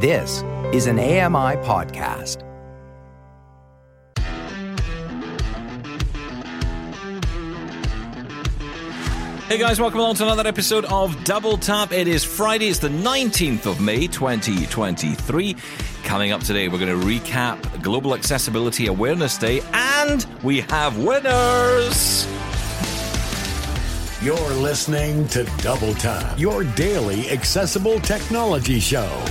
This is an AMI podcast. Hey guys, welcome along to another episode of Double Tap. It is Friday, it's the 19th of May 2023. Coming up today, we're going to recap Global Accessibility Awareness Day and we have winners. You're listening to Double Tap, your daily accessible technology show.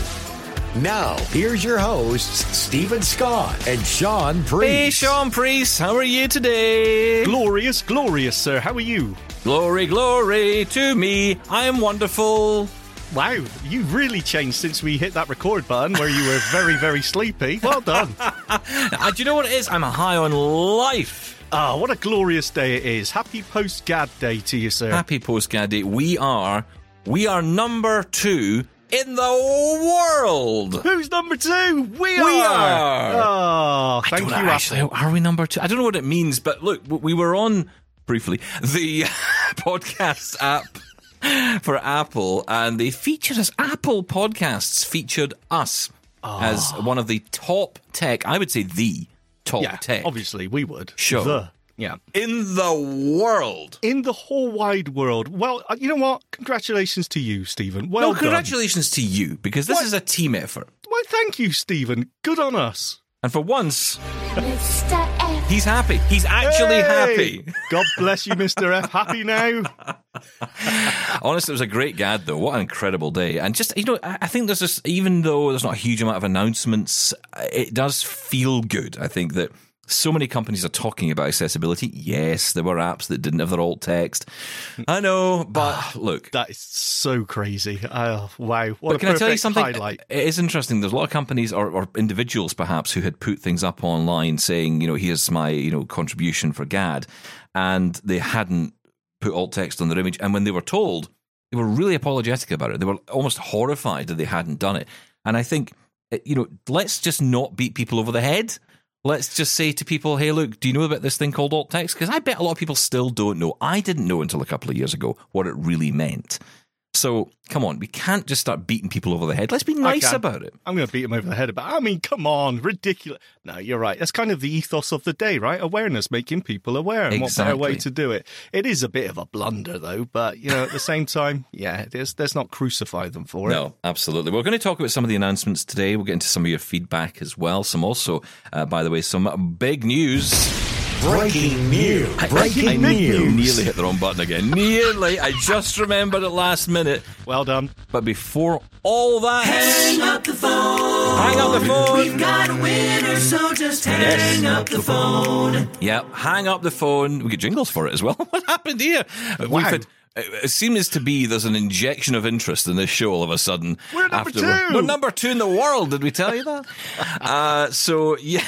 Now, here's your hosts, Stephen Scott and Shaun Preece. Hey Shaun Preece, how are you today? Glorious, glorious, sir. How are you? Glory, glory to me. I am wonderful. Wow, you've really changed since we hit that record button where you were very, very sleepy. Well done. Uh, do you know what it is? I'm high on life. Ah, what a glorious day it is. Happy post GAAD day to you, sir. Happy post-GAAD day. We are we are number two in the world. Who's number two? We are. We are. Oh, thank you, know, actually. Are we number two? I don't know what it means, but look, we were on briefly the podcast app for Apple, and they featured us. Apple Podcasts featured us as ah. one of the top tech. I would say the top Yeah, tech obviously we would. Sure. The, yeah. in the world. In the whole wide world. Well, uh, you know what? Congratulations to you, Stephen. Well no, done. congratulations to you because this What? is a team effort, Why, thank you, Stephen. Good on us. and for once, Mr. F. he's happy. He's actually Hey! happy. God bless you, Mr. F. Happy now? Honestly, it was a great GAAD though. What an incredible day! And just you know, I I think there's this. Even though there's not a huge amount of announcements, it does feel good. I think that so many companies are talking about accessibility. Yes, there were apps that didn't have their alt text. I know, but look. That is so crazy. Oh, wow. What But a can I tell you something? highlight. It is interesting. There's a lot of companies or, or individuals, perhaps, who had put things up online saying, you know, here's my, you know, contribution for GAAD, and they hadn't put alt text on their image. And when they were told, they were really apologetic about it. They were almost horrified that they hadn't done it. And I think, eh, you know, let's just not beat people over the head. Let's just say to people, hey, look, do you know about this thing called alt text? Because I bet a lot of people still don't know. I didn't know until a couple of years ago what it really meant. So come on, we can't just start beating people over the head. Let's be nice about it. I'm going to beat him over the head about. I mean, come on, ridiculous. No, you're right. That's kind of the ethos of the day, right? Awareness, making people aware, and what better way to do it? It is a bit of a blunder, though. But you know, at the same time, yeah, there's let's not crucify them for it. No, absolutely. We're going to talk about some of the announcements today. We'll get into some of your feedback as well. Some also, uh, by the way, some big news. Breaking news. Breaking I news. nearly hit the wrong button again. Nearly. I just remembered at last minute. Well done. But before all that, Hang up the phone. hang up the phone. We've got a winner, so just hang up the phone. Yeah, hang up the phone. We get jingles for it as well. what happened here? Uh, we've had. Uh, uh, it seems to be there's an injection of interest in this show all of a sudden. We're number after two. We're number two in the world. Did we tell you that? uh, so yeah.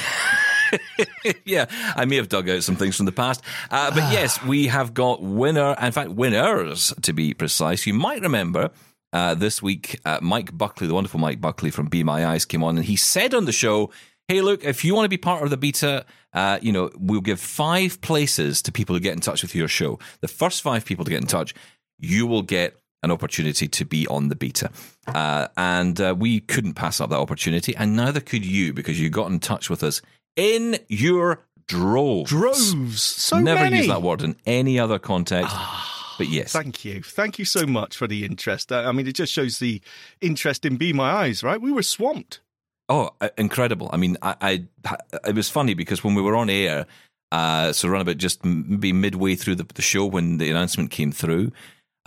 yeah, I may have dug out some things from the past. Uh, but yes, we have got winner, in fact, winners to be precise. You might remember uh, this week, uh, Mike Buckley, the wonderful Mike Buckley from Be My Eyes, came on and he said on the show, Hey, look, if you want to be part of the beta, uh, you know, we'll give five places to people who get in touch with your show. The first five people to get in touch, you will get an opportunity to be on the beta. Uh, and uh, we couldn't pass up that opportunity, and neither could you because you got in touch with us in your droves. Droves. So Never many. use that word in any other context. but yes, Thank you. Thank you so much for the interest. I mean, it just shows the interest in Be My Eyes, right? We were swamped. Oh, uh, incredible! I mean, I, I it was funny because when we were on air, uh, so around about just maybe midway through the, the show when the announcement came through,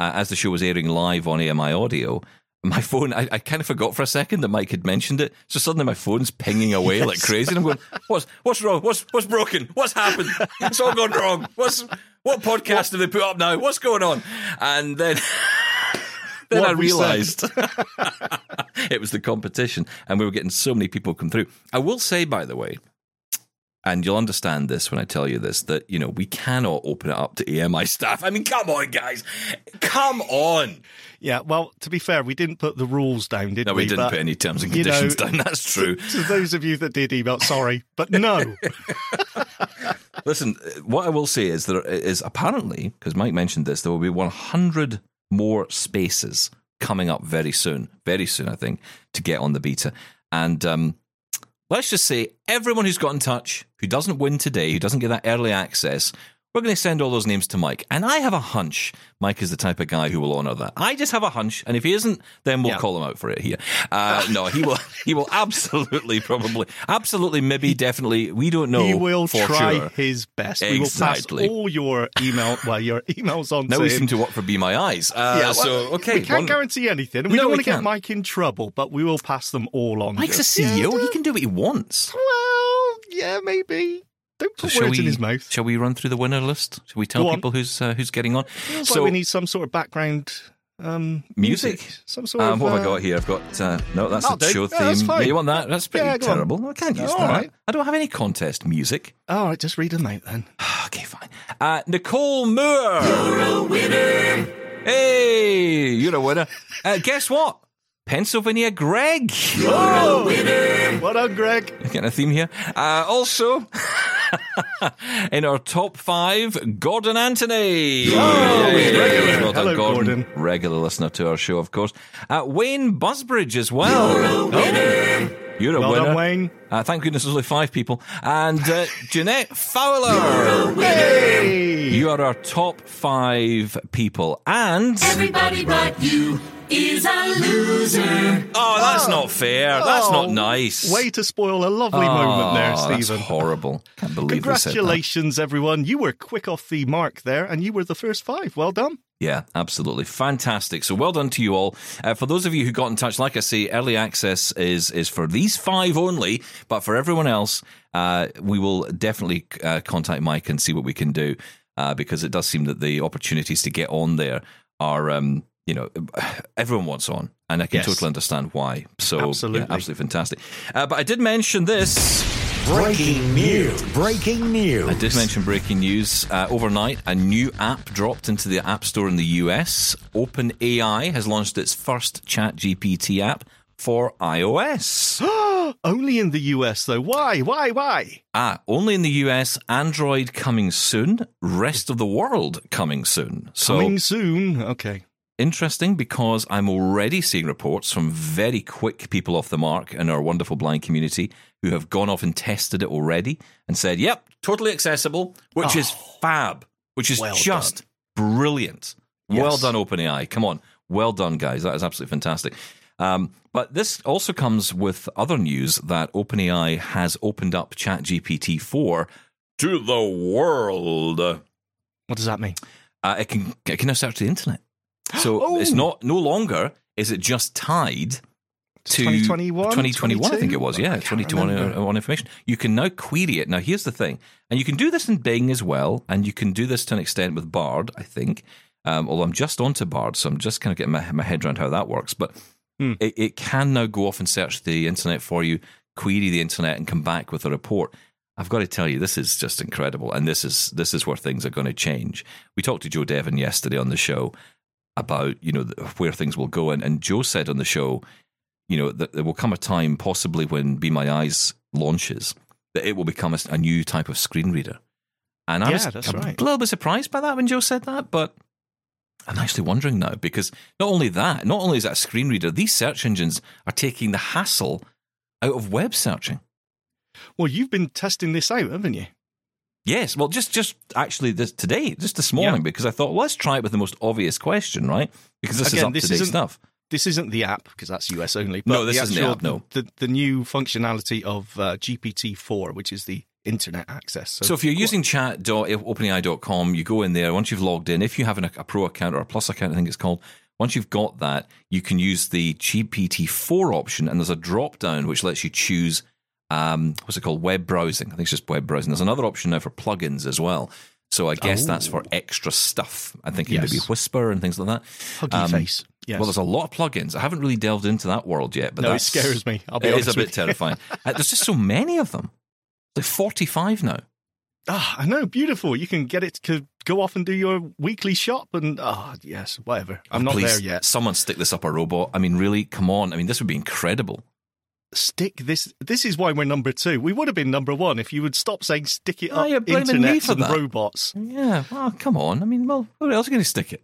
uh, as the show was airing live on AMI Audio, my phone, I, I kind of forgot for a second that Mike had mentioned it. So suddenly my phone's pinging away like crazy, and I'm going, "What's what's wrong? What's what's broken? What's happened? It's all gone wrong. What's what podcast have they put up now? What's going on?" And then. Then What I have we said? realised it was the competition, and we were getting so many people come through. I will say, by the way, and you'll understand this when I tell you this, that you know we cannot open it up to AMI staff. I mean, come on, guys, come on. Yeah, well, to be fair, we didn't put the rules down, did we? No, we didn't But, put any terms and you know, conditions down. That's true. To those of you that did email, sorry, but no. Listen, what I will say is there is apparently because Mike mentioned this, there will be 100 more spaces coming up very soon, very soon, I think, to get on the beta. And um, let's just say everyone who's got in touch, who doesn't win today, who doesn't get that early access, we're going to send all those names to Mike. And I have a hunch Mike is the type of guy who will honour that. I just have a hunch, and if he isn't, then we'll Yeah. call him out for it here. Uh, no, he will. He will absolutely, probably, absolutely, maybe, definitely. We don't know. he will for try sure. his best. Exactly. We will pass all your email, well, your emails on Now to we him. seem to work for Be My Eyes. Uh, yeah, well, so okay, we can't one- guarantee anything. We No, don't we want to get can't. Mike in trouble, but we will pass them all on. Mike's a Just- CEO. Yeah, He can do what he wants. Well, yeah, maybe. Don't So put shall words we? in his mouth. Shall we run through the winner list? Shall we tell people who's uh, who's getting on? Feels so like we need some sort of background um, Music? Some sort Um, of. what have I uh, got here? I've got uh, no. That's That'll the do. show Yeah, theme. that's fine. you want that? That's pretty Yeah, go on. terrible. I can't use All that. right. I don't have any contest music. All right, just read them out then. Okay, fine. Uh, Nicole Moore. You're a winner. Hey, you're a winner. Uh, guess what? Pennsylvania Greg. Oh, What up, Greg? Getting a theme here. Uh, also, in our top five, Gordon Anthony. Oh, Yay. regular. Well done, Hello, Gordon. Gordon. Regular listener to our show, of course. Uh, Wayne Busbridge as well. You're a Well winner. done, Wayne. Uh, thank goodness there's only five people. And uh, Jeanette Fowler. Hey! You are our top five people. And. Everybody but you is a loser. Oh, that's not fair. That's not Oh, nice. Way to spoil a lovely moment there, Oh, that's Stephen. horrible. Can't believe they said that. Congratulations, everyone. You were quick off the mark there, and you were the first five. Well done. Yeah, absolutely. Fantastic. So well done to you all. Uh, for those of you who got in touch, like I say, early access is, is for these five only, but for everyone else, uh, we will definitely uh, contact Mike and see what we can do uh, because it does seem that the opportunities to get on there are, um, you know, everyone wants on. And I can Yes. totally understand why. So, yeah, Absolutely. absolutely fantastic. Uh, but I did mention this. Breaking news. Breaking news. I did mention breaking news. Uh, overnight, a new app dropped into the App Store in the US. OpenAI has launched its first Chat GPT app for iOS. Only in the US, though. Why? Why? Why? ah, only in the US, Android coming soon, rest of the world coming soon. So Coming soon. Okay. Interesting because I'm already seeing reports from very quick people off the mark in our wonderful blind community who have gone off and tested it already and said, yep, totally accessible, which is fab, which is Oh. Well just brilliant. Well Yes. done, OpenAI. Come on. Well done, guys. That is absolutely fantastic. Um, but this also comes with other news that OpenAI has opened up ChatGPT 4 to the world. What does that mean? Uh, it can it can now search the internet. So Oh. it's not no longer is it just tied to 2021, 2021, I think it was. Yeah, I can't 2021 information. You can now query it. Now here's the thing, and you can do this in Bing as well, and you can do this to an extent with Bard, I think. Um, although I'm just onto Bard, so I'm just kind of getting my, my head around how that works. But Hmm. it, it can now go off and search the internet for you, query the internet, and come back with a report. I've got to tell you, this is just incredible, and this is this is where things are going to change. We talked to Joe Devon yesterday on the show about you know where things will go, and, and Joe said on the show, you know that there will come a time, possibly when Be My Eyes launches, that it will become a, a new type of screen reader. And I Yeah, was a right. little bit surprised by that when Joe said that, but I'm actually wondering now because not only that, not only is that a screen reader, these search engines are taking the hassle out of web searching. Well, you've been testing this out, haven't you? Yes, well, just just actually this today, just this morning, Yeah. because I thought, well, let's try it with the most obvious question, right? Because this is Again, up this to date stuff. This isn't the app because that's US only. No, this the isn't the app, no. the, the new functionality of uh, GPT four, which is the internet access. So, So if you're using chat.openai.com, you go in there. Once you've logged in, if you have an, a pro account or a plus account, I think it's called. Once you've got that, you can use the GPT-4 option, and there's a drop down which lets you choose um, what's it called? Web browsing. I think it's just web browsing. There's another option now for plugins as well. So I guess that's for extra stuff. I think Yes. maybe Whisper and things like that. Huggy Um, face. Yes. Well, there's a lot of plugins. I haven't really delved into that world yet, but No, it scares me. I'll be it is a bit terrifying. Uh, there's just so many of them. Like 45 now. Ah, I know, beautiful. You can get it to go off and do your weekly shop, and ah, yes, whatever. I'm not Please, there yet. Someone stick this up a robot. I mean, really, come on. I mean, this would be incredible. Stick this. This is why we're number two. We would have been number one if you would stop saying "stick it Oh, up." you're blaming me Internet for and that. robots. Yeah, well, come on. I mean, well, where else are you going to stick it?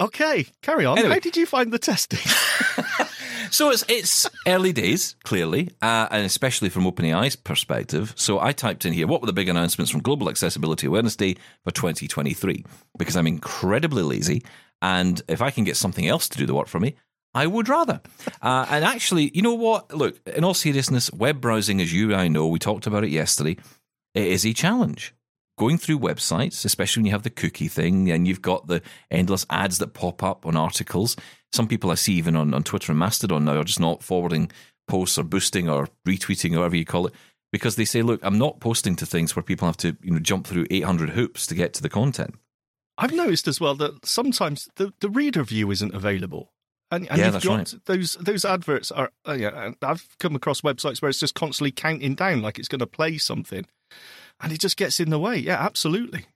Okay, carry on. Anyway. How did you find the testing? So it's it's early days, clearly, uh, and especially from OpenAI's perspective. So I typed in here, what were the big announcements from Global Accessibility Awareness Day for 2023? Because I'm incredibly lazy, and if I can get something else to do the work for me, I would rather. Uh, and actually, you know what? Look, in all seriousness, web browsing, as you and I know, we talked about it yesterday, it is a challenge. Going through websites, especially when you have the cookie thing and you've got the endless ads that pop up on articles. Some people I see even on, on Twitter and Mastodon now are just not forwarding posts or boosting or retweeting or whatever you call it because they say, look, I'm not posting to things where people have to you know jump through 800 hoops to get to the content. I've noticed as well that sometimes the, the reader view isn't available. And, and Yeah, you've that's got right. those those adverts are uh, yeah. I've come across websites where it's just constantly counting down, like it's going to play something, and it just gets in the way. Yeah, absolutely.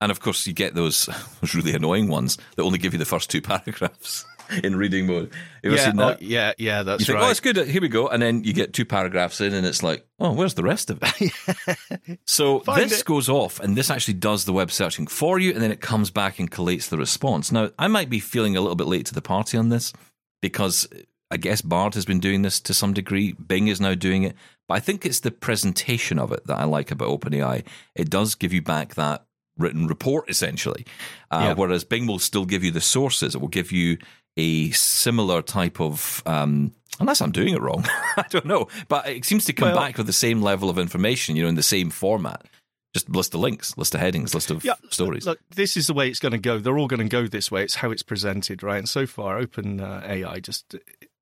And of course, you get those, those really annoying ones that only give you the first two paragraphs in reading mode. You ever yeah, seen that? oh, yeah, yeah. That's you think, right. oh, it's good. Here we go. And then you get two paragraphs in, and it's like, oh, where's the rest of it? so Find this it. goes off, and this actually does the web searching for you, and then it comes back and collates the response. Now, I might be feeling a little bit late to the party on this because I guess Bard has been doing this to some degree. Bing is now doing it. But I think it's the presentation of it that I like about OpenAI. It does give you back that written report, essentially. Uh, Yeah. Whereas Bing will still give you the sources. It will give you a similar type of. Um, Unless I'm doing it wrong, I don't know. But it seems to come Well- back with the same level of information, you know, in the same format. Just list of links, list of headings, list of yeah, stories. Look, this is the way it's going to go. They're all going to go this way. It's how it's presented, right? And so far, Open uh, AI just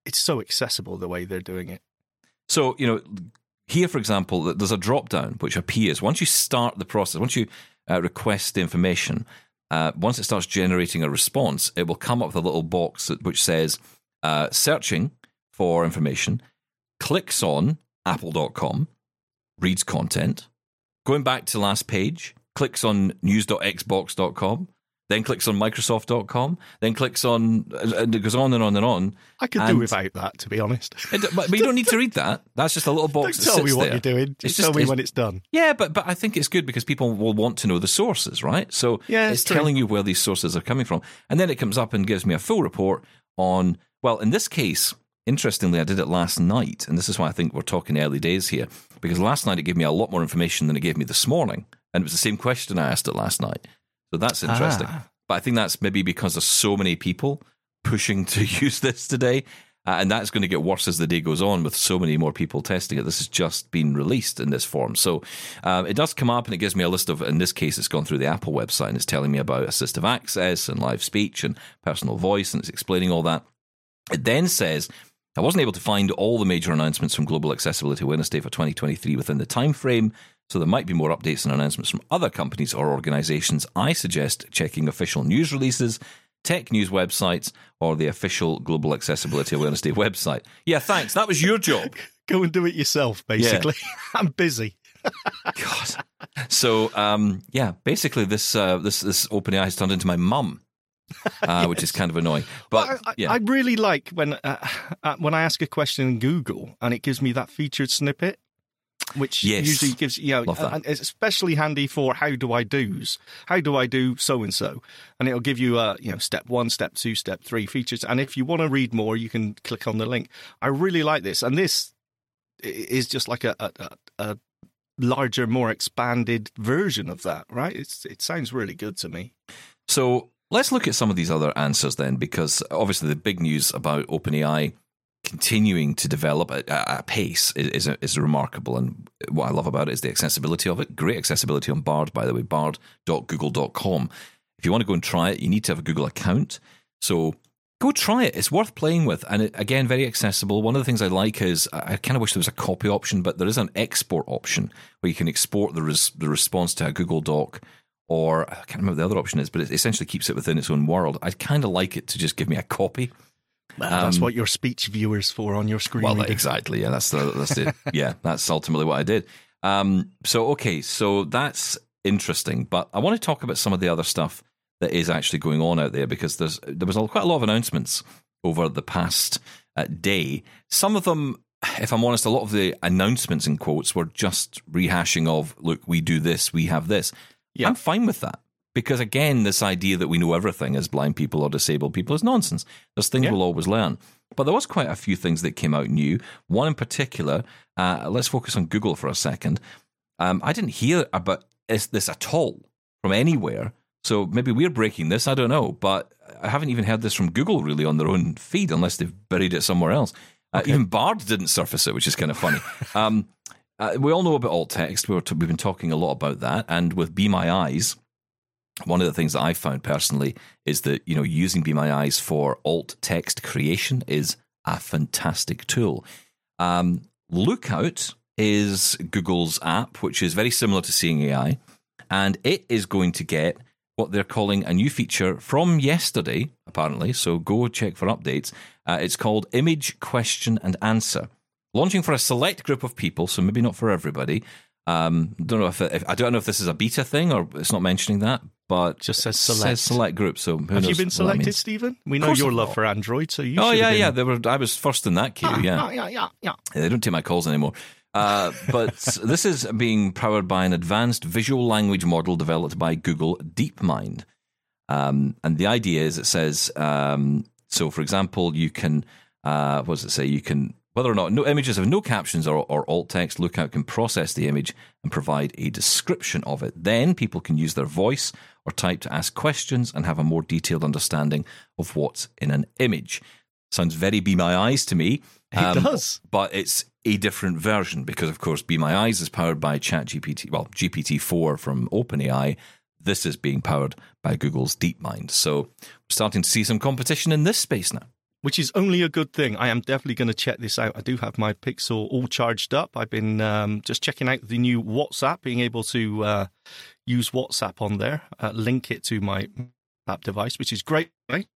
it's so accessible the way they're doing it. So, you know, here, for example, there's a drop down which appears once you start the process, once you uh, request the information, uh, once it starts generating a response, it will come up with a little box which says uh, searching for information, clicks on apple.com, reads content, going back to last page, clicks on news.xbox.com, then clicks on microsoft.com, then clicks on, and it goes on and on and on. I could And- do without that, to be honest. It, but, you don't need to read that. That's just a little box. Don't tell me what there. you're doing. It's Just tell me when it's done. Yeah, but but I think it's good because people will want to know the sources, right? So Yeah, it's it's telling you where these sources are coming from, and then it comes up and gives me a full report on. Well, in this case, interestingly, I did it last night, and this is why I think we're talking early days here because last night it gave me a lot more information than it gave me this morning, and it was the same question I asked it last night. So that's interesting. Ah. But I think that's maybe because there's so many people pushing to use this today. Uh, and that's going to get worse as the day goes on with so many more people testing it. This has just been released in this form. So um, it does come up and it gives me a list of, in this case, it's gone through the Apple website and it's telling me about assistive access and live speech and personal voice and it's explaining all that. It then says, I wasn't able to find all the major announcements from Global Accessibility Wednesday for 2023 within the time frame, so there might be more updates and announcements from other companies or organizations. I suggest checking official news releases, tech news websites, or the official Global Accessibility Awareness Day website. Yeah, thanks. That was your job. Go and do it yourself, basically. I'm busy. God. So, um, yeah, basically, this uh, this this OpenAI has turned into my mum, uh, which is kind of annoying. But Well, I, I, yeah, I really like when uh, uh, when I ask a question in Google and it gives me that featured snippet, which Yes. usually gives you know, it's especially handy for how do I do's, how do I do so and so, and it'll give you uh, you know step one, step two, step three features, and if you want to read more, you can click on the link. I really like this, and this is just like a, a, a, a larger, more expanded version of that, right? It's it sounds really good to me. So let's look at some of these other answers then, because obviously the big news about OpenAI continuing to develop at a pace is, is, remarkable. And what I love about it is the accessibility of it. Great accessibility on Bard, by the way, bard.google.com. If you want to go and try it, you need to have a Google account. So go try it. It's worth playing with. And it, again, very accessible. One of the things I like is I, I kind of wish there was a copy option, but there is an export option where you can export the, res, the response to a Google Doc or I can't remember what the other option is, but it essentially keeps it within its own world. I'd kind of like it to just give me a copy. That's Um, what your speech viewers for on your screen. Well, reader. exactly. Yeah, that's the, that's it. yeah, that's ultimately what I did. Um, so okay, so that's interesting. But I want to talk about some of the other stuff that is actually going on out there because there's there was quite a lot of announcements over the past uh, day. Some of them, if I'm honest, a lot of the announcements in quotes were just rehashing of, look, we do this, we have this. Yeah. I'm fine with that. Because again, this idea that we know everything as blind people or disabled people is nonsense. There's things Yeah. we'll always learn. But there was quite a few things that came out new. One in particular, uh, let's focus on Google for a second. Um, I didn't hear about is this at all from anywhere. So maybe we're breaking this. I don't know. But I haven't even heard this from Google really on their own feed unless they've buried it somewhere else. Uh, even Bard didn't surface it, which is kind of funny. um, uh, we all know about alt text. We were t- we've been talking a lot about that. And with Be My Eyes, one of the things that I found personally is that you know using Be My Eyes for alt text creation is a fantastic tool. Um, Lookout is Google's app, which is very similar to Seeing AI, and it is going to get what they're calling a new feature from yesterday, apparently. So go check for updates. Uh, it's called Image Question and Answer, launching for a select group of people, so maybe not for everybody. Um, don't know if, if I don't know if this is a beta thing or it's not mentioning that, but Just says select. Says select group. So who Have you been selected. Stephen? We know your love not. for Android, so you Oh should yeah, have yeah. been- They were. I was first in that queue. Yeah. yeah, yeah, yeah. They don't take my calls anymore. Uh, but this is being powered by an advanced visual language model developed by Google DeepMind. Um, and the idea is it says, um, so for example, you can, uh, what does it say? You can, whether or not no images have no captions or, or alt text, Lookout can process the image and provide a description of it. Then people can use their voice or type to ask questions and have a more detailed understanding of what's in an image. Sounds very Be My Eyes to me. Um, It does. But it's a different version because, of course, Be My Eyes is powered by ChatGPT, well, GPT-4 from OpenAI. This is being powered by Google's DeepMind. So we're starting to see some competition in this space now. Which is only a good thing. I am definitely going to check this out. I do have my Pixel all charged up. I've been um, just checking out the new WhatsApp, being able to uh, use WhatsApp on there, uh, link it to my app device, which is great. Right?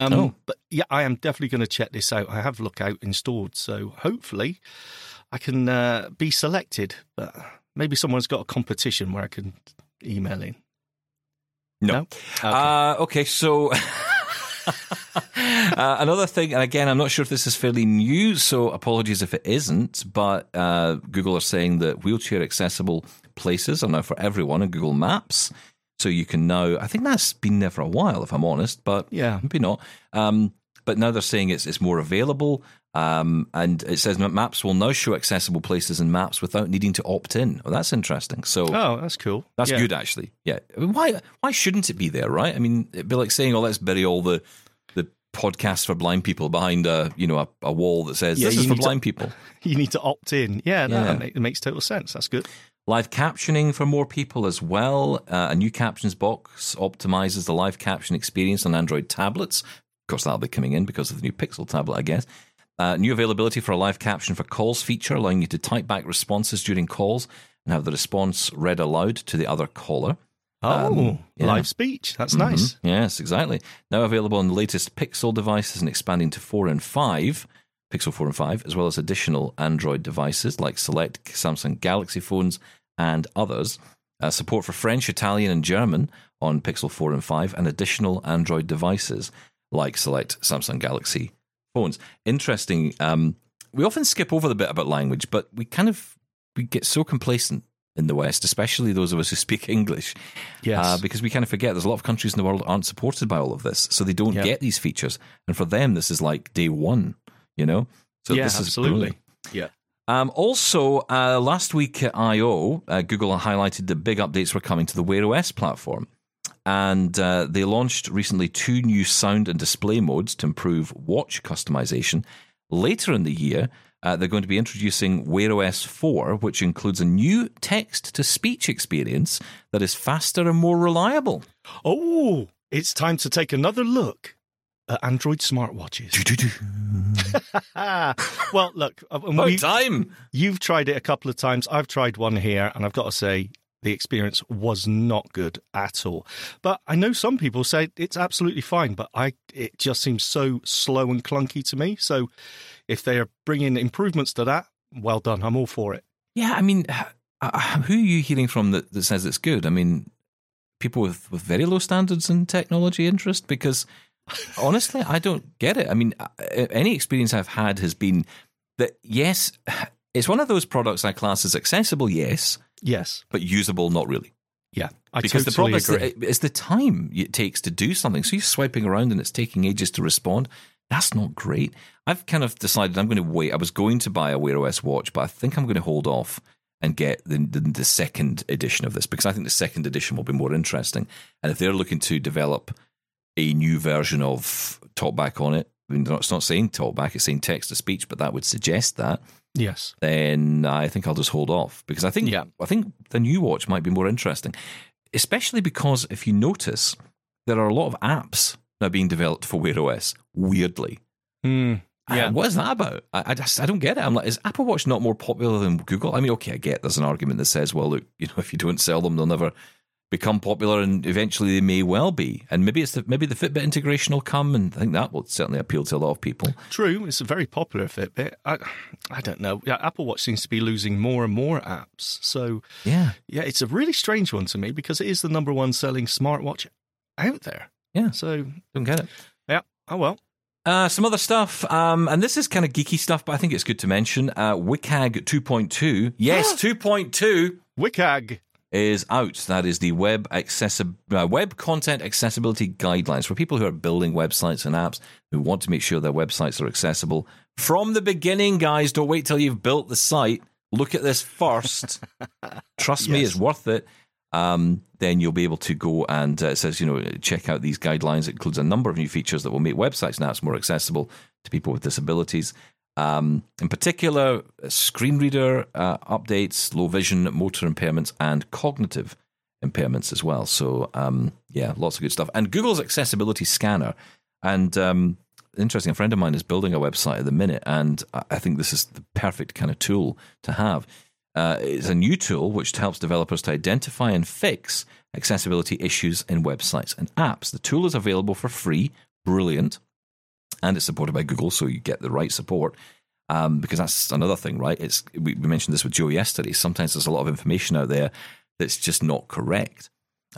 Um, Oh. But yeah, I am definitely going to check this out. I have Lookout installed, so hopefully I can uh, be selected. But maybe someone's got a competition where I can email in. No. No? Okay. Uh, okay, so uh, another thing, and again, I'm not sure if this is fairly new, so apologies if it isn't, but uh, Google are saying that wheelchair accessible places are now for everyone in Google Maps. So you can now, I think that's been there for a while, if I'm honest, but Yeah. maybe not. Um, but now they're saying it's it's more available, um, and it says that maps will now show accessible places in maps without needing to opt in. Well, that's interesting. So oh, that's cool. that's Yeah. good, actually. Yeah. I mean, why? Why shouldn't it be there? Right? I mean, it'd be like saying, "Oh, let's bury all the the podcasts for blind people behind a you know a, a wall that says Yeah, this is for need to- blind people." You need to opt in. Yeah, no, Yeah. that it makes total sense. That's good. Live captioning for more people as well. Uh, a new captions box optimizes the live caption experience on Android tablets. Of course, that'll be coming in because of the new Pixel tablet, I guess. Uh, new availability for a live caption for calls feature, allowing you to type back responses during calls and have the response read aloud to the other caller. Oh, Um, yeah. live speech. That's nice. Mhm. Yes, exactly. Now available on the latest Pixel devices and expanding to 4 and 5, Pixel 4 and 5, as well as additional Android devices like select Samsung Galaxy phones and others. Uh, support for French, Italian, and German on Pixel 4 and 5, and additional Android devices like select Samsung Galaxy phones. Interesting. Um, we often skip over the bit about language, but we kind of we get so complacent in the West, especially those of us who speak English, Yes. uh, because we kind of forget there's a lot of countries in the world aren't supported by all of this, so they don't Yeah. get these features, and for them this is like day one, you know. So yeah, this is absolutely. brilliant. Yeah. Um, also, uh, last week at I/O, uh, Google highlighted that big updates were coming to the Wear OS platform, and uh, they launched recently two new sound and display modes to improve watch customization. Later in the year, uh, they're going to be introducing Wear OS 4, which includes a new text to speech experience that is faster and more reliable. Oh, it's time to take another look at Android smartwatches. well, look, uh, we- time! you've tried it a couple of times. I've tried one here, and I've got to say, the experience was not good at all. But I know some people say it's absolutely fine, but I it just seems so slow and clunky to me. So if they are bringing improvements to that, well done. I'm all for it. Yeah, I mean, uh, who are you hearing from that, that says it's good? I mean, people with, with very low standards in technology interest? Because honestly, I don't get it. I mean, uh, any experience I've had has been that, yes, it's one of those products I class as accessible, yes, Yes. but usable, not really. Yeah. I because the problem is agree. that it- it's the time it takes to do something. So you're swiping around and it's taking ages to respond. That's not great. I've kind of decided I'm going to wait. I was going to buy a Wear OS watch, but I think I'm going to hold off and get the, the, the second edition of this because I think the second edition will be more interesting. And if they're looking to develop a new version of TalkBack on it, I mean, it's not saying TalkBack, it's saying text to speech, but that would suggest that. yes. Then I think I'll just hold off because I think Yeah. I think the new watch might be more interesting, especially because if you notice, there are a lot of apps now being developed for Wear OS. Weirdly, Mm, yeah. what is that about? I, I just I don't get it. I'm like, is Apple Watch not more popular than Google? I mean, okay, I get there's an argument that says, well, look, you know, if you don't sell them, they'll never become popular, and eventually they may well be. And maybe it's the, maybe the Fitbit integration will come, and I think that will certainly appeal to a lot of people. True, it's a very popular Fitbit. I, I don't know. Yeah, Apple Watch seems to be losing more and more apps. So Yeah, yeah, it's a really strange one to me because it is the number one selling smartwatch out there. Yeah. So don't get it. yeah. Oh well. Uh, some other stuff, um, and this is kind of geeky stuff, but I think it's good to mention. Uh, WCAG 2.2, yes, 2.2 WCAG. is out. That is the web accessi- uh, web content accessibility guidelines for people who are building websites and apps who want to make sure their websites are accessible from the beginning. Guys, don't wait till you've built the site. Look at this first. Trust me, it's worth it. Um, then you'll be able to go and uh, it says, you know, check out these guidelines. It includes a number of new features that will make websites and apps more accessible to people with disabilities. Um, in particular, screen reader uh, updates, low vision, motor impairments, and cognitive impairments as well. So, um, yeah, lots of good stuff. And Google's accessibility scanner. And um, interesting, a friend of mine is building a website at the minute, and I I think this is the perfect kind of tool to have. Uh, it's a new tool which helps developers to identify and fix accessibility issues in websites and apps. The tool is available for free, brilliant, and it's supported by Google, so you get the right support. Um, because that's another thing, right? It's we, we mentioned this with Joe yesterday. Sometimes there's a lot of information out there that's just not correct.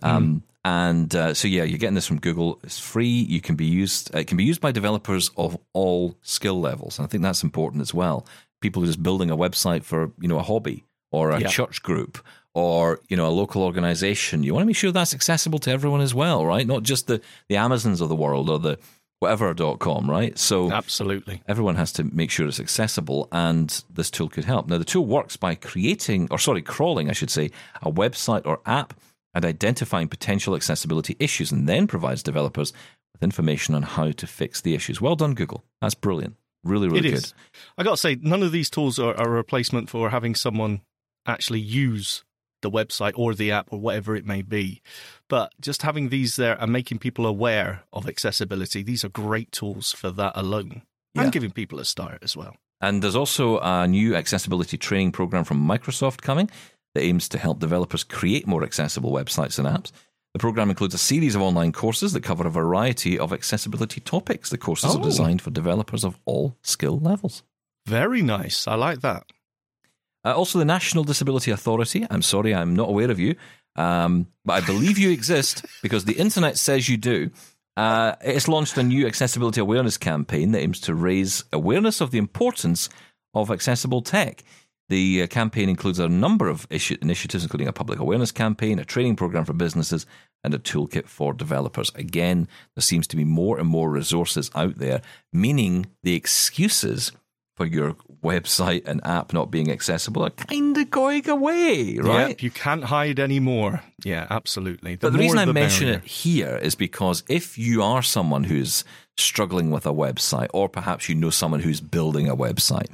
Um, And uh, so, yeah, you're getting this from Google. It's free. You can be used. It can be used by developers of all skill levels, and I think that's important as well. People who are just building a website for you know a hobby or a Yeah. church group or you know a local organization. You want to make sure that's accessible to everyone as well, right? Not just the the Amazons of the world or the whatever.com, right? So Absolutely. everyone has to make sure it's accessible and this tool could help now the tool works by creating or sorry crawling i should say a website or app and identifying potential accessibility issues and then provides developers with information on how to fix the issues well done google that's brilliant really really It good is. I got to say, none of these tools are, are a replacement for having someone actually use the website or the app or whatever it may be. But just having these there and making people aware of accessibility, these are great tools for that alone. Yeah. And giving people a start as well. And there's also a new accessibility training program from Microsoft coming that aims to help developers create more accessible websites and apps. The program includes a series of online courses that cover a variety of accessibility topics. The courses Oh. are designed for developers of all skill levels. Very nice. I like that. Uh, also, the National Disability Authority. I'm sorry, I'm not aware of you, um, but I believe you exist because the internet says you do. Uh, it's launched a new accessibility awareness campaign that aims to raise awareness of the importance of accessible tech. The uh, campaign includes a number of issue- initiatives, including a public awareness campaign, a training program for businesses, and a toolkit for developers. Again, there seems to be more and more resources out there, meaning the excuses for your website and app not being accessible are kind of going away, right? Yep, you can't hide anymore. Yeah, absolutely. But the reason I the mention merrier. it here is because if you are someone who's struggling with a website, or perhaps you know someone who's building a website,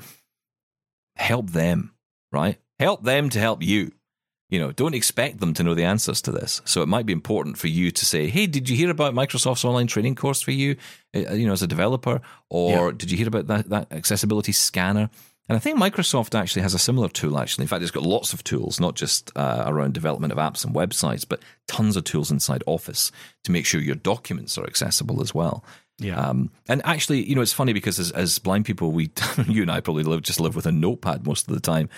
help them, right? Help them to help you. You know, don't expect them to know the answers to this. So it might be important for you to say, "Hey, did you hear about Microsoft's online training course for you? uh, You know, as a developer, or did you hear about that that accessibility scanner?" And I think Microsoft actually has a similar tool. Actually, in fact, it's got lots of tools, not just uh, around development of apps and websites, but tons of tools inside Office to make sure your documents are accessible as well. Yeah. Um, and actually, you know, it's funny because as, as blind people, we, you and I probably live, just live with a notepad most of the time.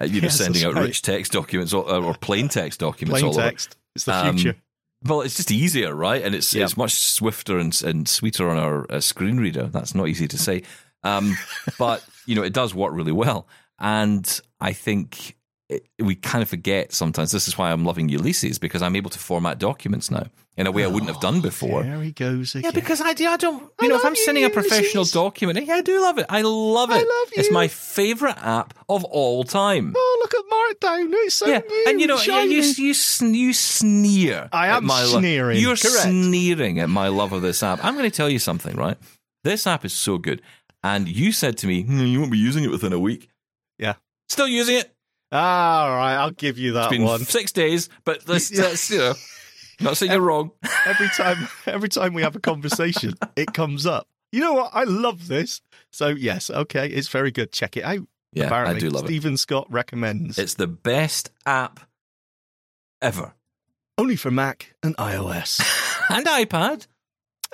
Uh, you know, Yes, sending out right. rich text documents or, or plain text documents. Plain all over. text. It's the Um, future. Well, it's just easier, right? And it's Yeah. it's much swifter and, and sweeter on our uh, screen reader. That's not easy to say, um, but you know, it does work really well. And I think it, we kind of forget sometimes. This is why I'm loving Ulysses because I'm able to format documents now in a way I wouldn't have done before. There he goes again. Yeah, because I, do- I don't, I you know, if I'm you, sending a professional Ulysses. document, yeah, I do love it. I love it. I love you. It's my favorite app of all time. Oh, look at Markdown. It's so yeah, new. and you know, you, shiny. you, you, you sneer. I am my lo- sneering, You're correct. sneering at my love of this app. I'm going to tell you something, right? This app is so good. And you said to me, "Hmm, you won't be using it within a week. Yeah. Still using it. Ah, all right, I'll give you that It's been one. six days, but let's, let's you know, not saying you're wrong. every time every time we have a conversation, it comes up. You know what? I love this. So yes, okay, it's very good. Check it out. Yeah, Apparently, I do love it. Stephen Scott recommends. It's the best app ever. only for Mac and iOS. And iPad.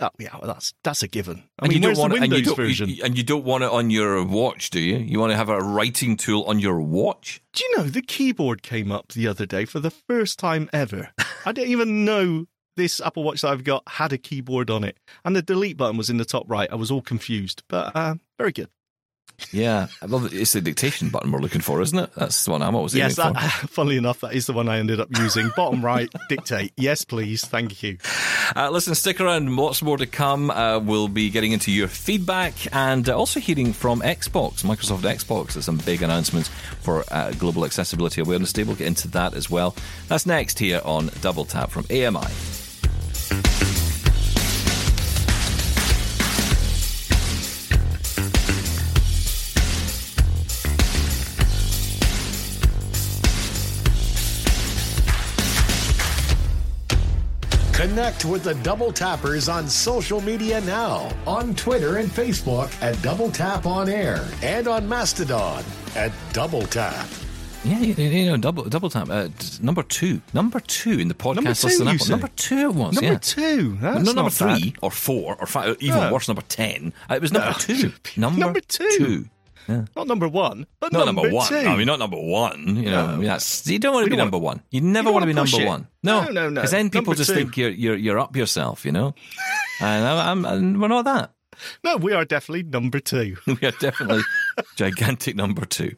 Oh, yeah, well, that's that's a given. I and mean, you don't want the it, and you don't, version? you- and you don't want it on your watch, do you? You want to have a writing tool on your watch? Do you know the keyboard came up the other day for the first time ever? I didn't even know this Apple Watch that I've got had a keyboard on it, and the delete button was in the top right. I was all confused, but uh, very good. Yeah, well, it's the dictation button we're looking for, isn't it? That's the one I'm always Yes, aiming that, for. funnily enough, that is the one I ended up using. Bottom right, dictate. Yes, please. Thank you. Uh, listen, stick around. Lots more to come. Uh, we'll be getting into your feedback and uh, also hearing from Xbox, Microsoft Xbox. There's some big announcements for uh, Global Accessibility Awareness Day. We'll get into that as well. That's next here on Double Tap from AMI. Connect with the Double Tappers on social media now on Twitter and Facebook at Double Tap On Air and on Mastodon at Double Tap. Yeah, you, you know, double double tap. Uh, number two, number two in the podcast Number two, list. on you Apple. say? Number two it was. Number yeah. two. That's not number not bad. three or four or five. Even No. worse, number ten. Uh, It was number No. two. Number, Number two. two. Not number one, but Not number, number, one. two. I mean, not number one. You know, No. I mean, that's you don't want to We be number want- one. You never want to be number it. one. No, No, no, no. Because then people Number just two. think you're you're you're up yourself. You know, and, I'm, and we're not that. no, we are definitely number two. we are definitely gigantic number two.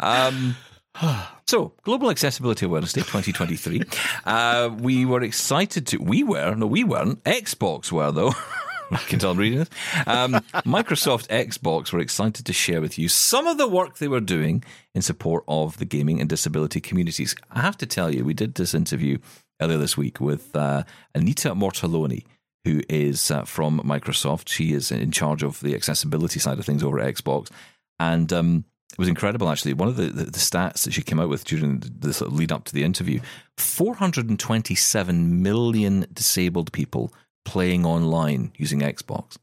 Um, so, Global Accessibility Awareness Day 2023. Uh, we were excited to. We were no, we weren't. Xbox were though. I can tell I'm reading this. Um, Microsoft Xbox were excited to share with you some of the work they were doing in support of the gaming and disability communities. I have to tell you, we did this interview earlier this week with uh, Anita Mortaloni, who is uh, from Microsoft. She is in charge of the accessibility side of things over at Xbox. And um, it was incredible, actually. One of the, the, the stats that she came out with during the, the sort of lead up to the interview 427 million disabled people playing online using Xbox.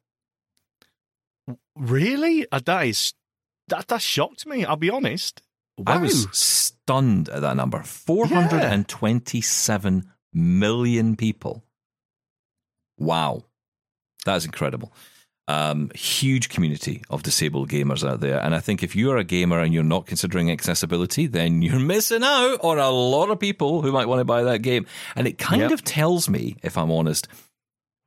Really? Uh, that is that that shocked me. I'll be honest. Wow. I was stunned at that number 427 million people. Wow. That is incredible. Um, huge community of disabled gamers out there. And I think if you're a gamer and you're not considering accessibility, then you're missing out on a lot of people who might want to buy that game. And it kind Yep. of tells me, if I'm honest,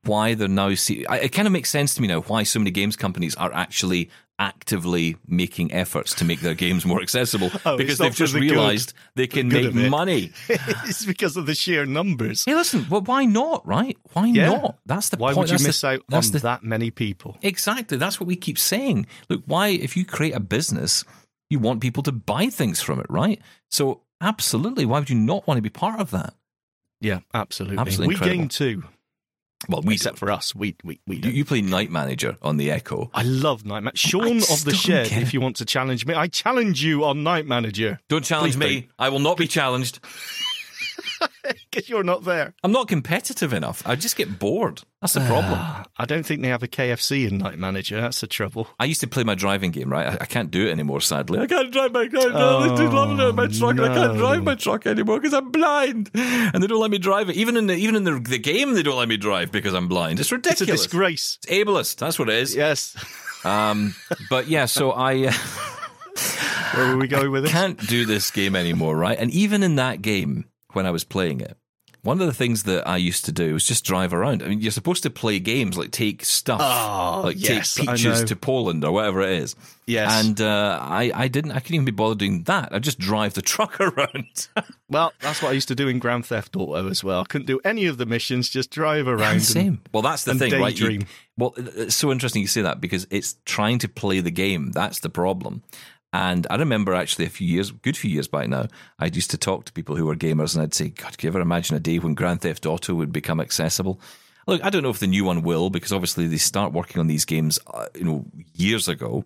why they're now see it kind of makes sense to me now why so many games companies are actually actively making efforts to make their games more accessible Oh, because they've just the good- realized they can good make money. it's because of the sheer numbers. Hey, listen, well, why not, right? Why Yeah. not? That's the Why point. would you That's the- miss out on the, that many people? Exactly. That's what we keep saying. Look, why, if you create a business, you want people to buy things from it, right? So, absolutely, why would you not want to be part of that? Yeah, absolutely. Absolutely we incredible. gain too. Well, we except for us, we we we. You, Don't. you play Night Manager on the Echo. I love Night Manager. Sean of the Shed, get if you want to challenge me, I challenge you on Night Manager Don't challenge Please me. I will not be challenged. because you're not there. I'm not competitive enough. I just get bored. That's the problem. I don't think they have a KFC in Night Manager. That's the trouble. I used to play my driving game, right? I, I can't do it anymore, sadly. I can't drive my car. No, they do love it, my truck. and I can't drive my truck anymore because I'm blind, and they don't let me drive it. Even in the even in the, the game, they don't let me drive because I'm blind. It's ridiculous. It's a disgrace. It's ableist. That's what it is. Yes. Um, but yeah, so I uh, Where were we going with this? can't do this game anymore, right? And even in that game, when I was playing it, One of the things that I used to do was just drive around. I mean, you're supposed to play games like take stuff, Oh, like yes, take peaches to Poland or whatever it is. Yes. and uh, I, I didn't. I couldn't even be bothered doing that. I just drive the truck around. Well, that's what I used to do in Grand Theft Auto as well. I couldn't do any of the missions, just drive around. and- Same. Well, that's the thing, right? You- well, it's so interesting you say that because it's trying to play the game. That's the problem. And I remember actually a few years, good few years back now, I used to talk to people who were gamers and I'd say, God, can you ever imagine a day when Grand Theft Auto would become accessible? Look, I don't know if the new one will because obviously they start working on these games, uh, you know, years ago.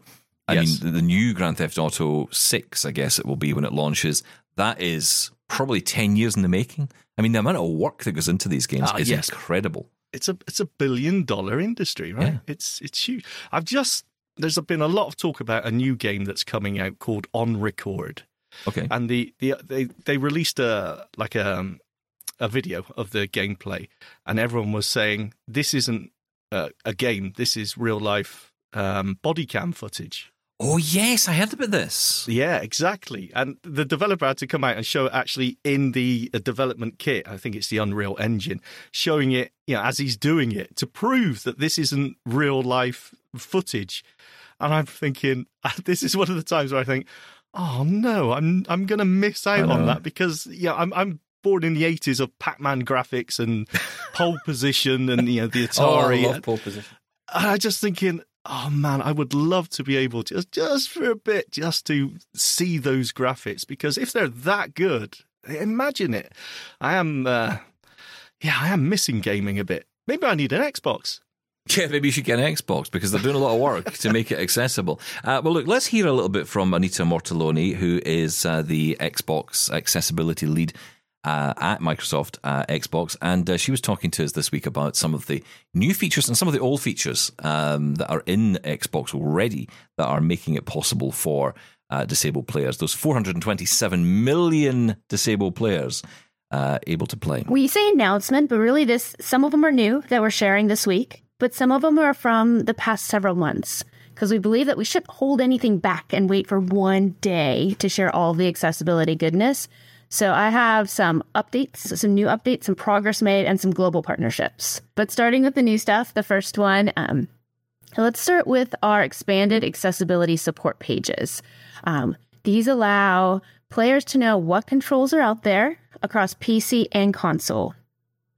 I Yes. mean, the, the new Grand Theft Auto 6, I guess it will be when it launches, that is probably 10 years in the making. I mean, the amount of work that goes into these games Ah, is yes. incredible. it's a it's a billion dollar industry, right? Yeah. It's it's huge. I've just there's been a lot of talk about a new game that's coming out called Unrecord, Okay. and the, the they they released a like a a video of the gameplay, and everyone was saying this isn't a, a game, this is real life um, body cam footage. Oh, yes, I heard about this. Yeah, exactly. And the developer had to come out and show it actually in the uh, development kit. I think it's the Unreal Engine, showing it, you know, as he's doing it to prove that this isn't real life footage. And I'm thinking, this is one of the times where I think, oh no, I'm I'm going to miss out on that because yeah, I'm I'm born in the 80s of Pac-Man graphics and pole position and you know the Atari. pole position. And I just thinking, oh man, I would love to be able to just, just for a bit, just to see those graphics because if they're that good, imagine it. I am, uh, yeah, I am missing gaming a bit. Maybe I need an Xbox. Yeah, maybe you should get an Xbox because they're doing a lot of work to make it accessible. Uh, well, look, let's hear a little bit from Anita Mortaloni, who is uh, the Xbox accessibility lead uh, at Microsoft uh, Xbox. And uh, she was talking to us this week about some of the new features and some of the old features um, that are in Xbox already that are making it possible for uh, disabled players. Those 427 million disabled players able to play. We say announcement, but really this some of them are new that we're sharing this week, but some of them are from the past several months. Because we believe that we shouldn't hold anything back and wait for one day to share all the accessibility goodness. So I have some updates, some new updates, some progress made, and some global partnerships. But starting with the new stuff, the first one, um, let's start with our expanded accessibility support pages. Um, these allow players to know what controls are out there across PC and console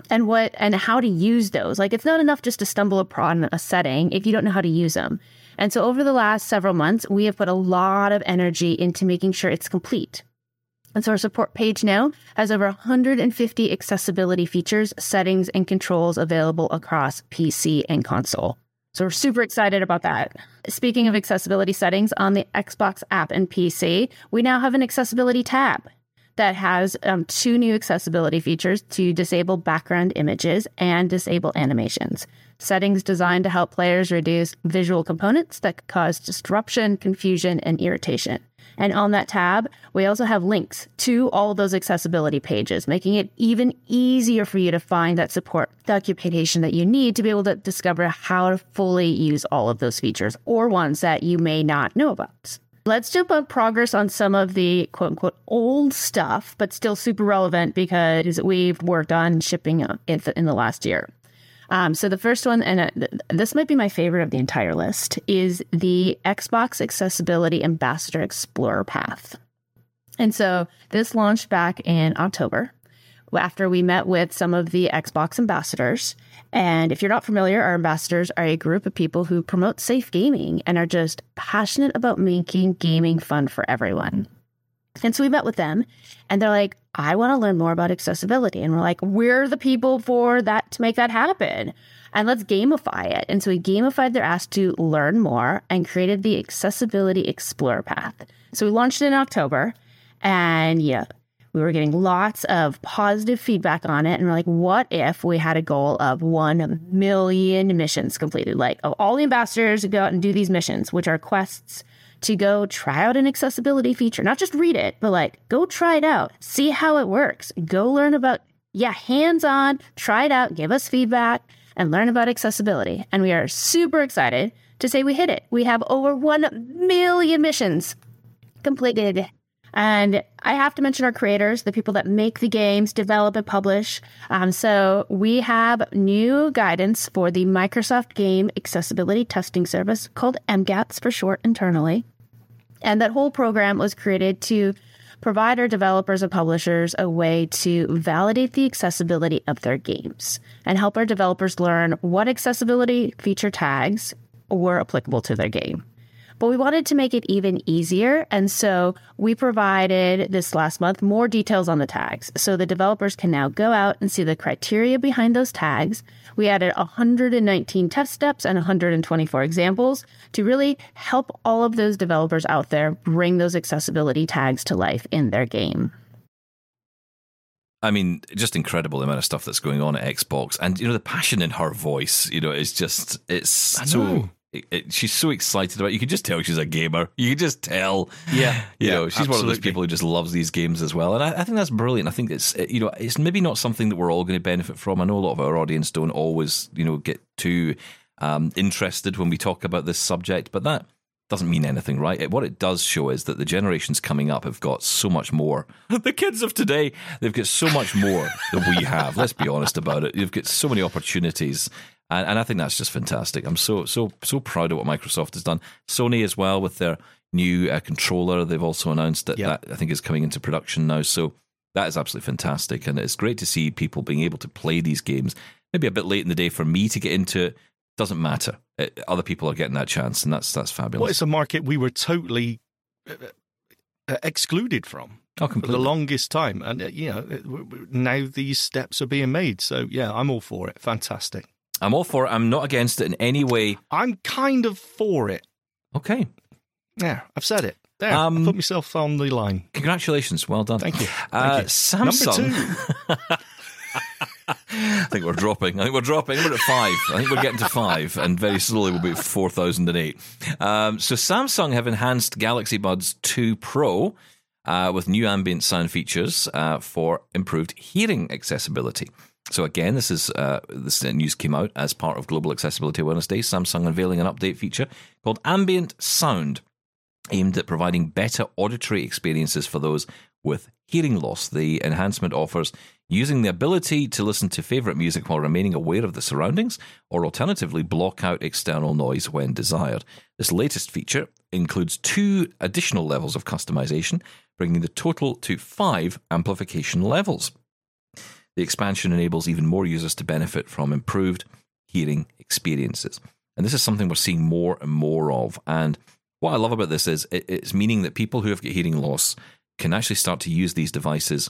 and what and how to use those. Like it's not enough just to stumble upon a setting if you don't know how to use them. And so over the last several months, we have put a lot of energy into making sure it's complete. And so our support page now has over 150 accessibility features, settings, and controls available across PC and console. So we're super excited about that. Speaking of accessibility settings on the Xbox app and PC, we now have an accessibility tab that has um, two new accessibility features to disable background images and disable animations. Settings designed to help players reduce visual components that could cause disruption, confusion, and irritation. And on that tab, we also have links to all those accessibility pages, making it even easier for you to find that support documentation that you need to be able to discover how to fully use all of those features or ones that you may not know about. Let's on progress on some of the quote unquote old stuff, but still super relevant because we've worked on shipping in the, in the last year. Um, so the first one, and uh, th- this might be my favorite of the entire list, is the Xbox Accessibility Ambassador Explorer Path. And so this launched back in October after we met with some of the Xbox ambassadors. And if you're not familiar, our ambassadors are a group of people who promote safe gaming and are just passionate about making gaming fun for everyone. And so we met with them and they're like, I want to learn more about accessibility. And we're like, we're the people for that to make that happen. And let's gamify it. And so we gamified their ask to learn more and created the Accessibility Explorer Path. So we launched it in October. And yeah, we were getting lots of positive feedback on it. And we're like, what if we had a goal of 1 million missions completed? Like, of all the ambassadors go out and do these missions, which are quests to go try out an accessibility feature, not just read it, but like go try it out, see how it works, go learn about, yeah, hands on, try it out, give us feedback, and learn about accessibility. And we are super excited to say we hit it. We have over 1 million missions completed And I have to mention our creators, the people that make the games, develop, and publish. Um, so we have new guidance for the Microsoft Game Accessibility Testing Service called MGATS for short internally. And that whole program was created to provide our developers and publishers a way to validate the accessibility of their games and help our developers learn what accessibility feature tags were applicable to their game. But we wanted to make it even easier. And so we provided this last month more details on the tags. So the developers can now go out and see the criteria behind those tags. We added 119 test steps and 124 examples to really help all of those developers out there bring those accessibility tags to life in their game. I mean, just incredible the amount of stuff that's going on at Xbox, and you know the passion in her voice. You know, it's just it's so. It, it- she's so excited about. it. You can just tell she's a gamer. You can just tell. Yeah, you yeah, know, she's one of those people who just loves these games as well, and I, I think that's brilliant. I think it's you know it's maybe not something that we're all going to benefit from. I know a lot of our audience don't always you know get too um, interested when we talk about this subject, but that doesn't mean anything, right? It, what it does show is that the generations coming up have got so much more. The kids of today, they've got so much more than we have. Let's be honest about it. You've got so many opportunities. And, and I think that's just fantastic. I'm so so so proud of what Microsoft has done. Sony as well with their new uh, controller. They've also announced that Yeah. that I think is coming into production now. So that is absolutely fantastic, and it's great to see people being able to play these games. Maybe a bit late in the day for me to get into it. Doesn't matter. It, other people are getting that chance, and that's that's fabulous. Well, it's a market we were totally uh, uh, excluded from oh, for the longest time, and uh, you know it- w- w- now these steps are being made. So yeah, I'm all for it. Fantastic. I'm all for it. I'm not against it in any way. I'm kind of for it. Okay. Yeah, I've said it. There, Um, I put myself on the line. Congratulations. Well done. Thank you. Uh, you. Samsung. Number two. I think we're dropping. I think we're dropping. We're at five. I think we're getting to five, and very slowly we'll be at 4,008. Um, so Samsung have enhanced Galaxy Buds 2 Pro uh, with new ambient sound features uh, for improved hearing accessibility. So again, this is uh, this news came out as part of Global Accessibility Awareness Day. Samsung unveiling an update feature called Ambient Sound aimed at providing better auditory experiences for those with hearing loss. The enhancement offers using the ability to listen to favorite music while remaining aware of the surroundings, or alternatively, block out external noise when desired. This latest feature includes two additional levels of customization, bringing the total to five amplification levels. The expansion enables even more users to benefit from improved hearing experiences. And this is something we're seeing more and more of. And what I love about this is it, it's meaning that people who have got hearing loss can actually start to use these devices,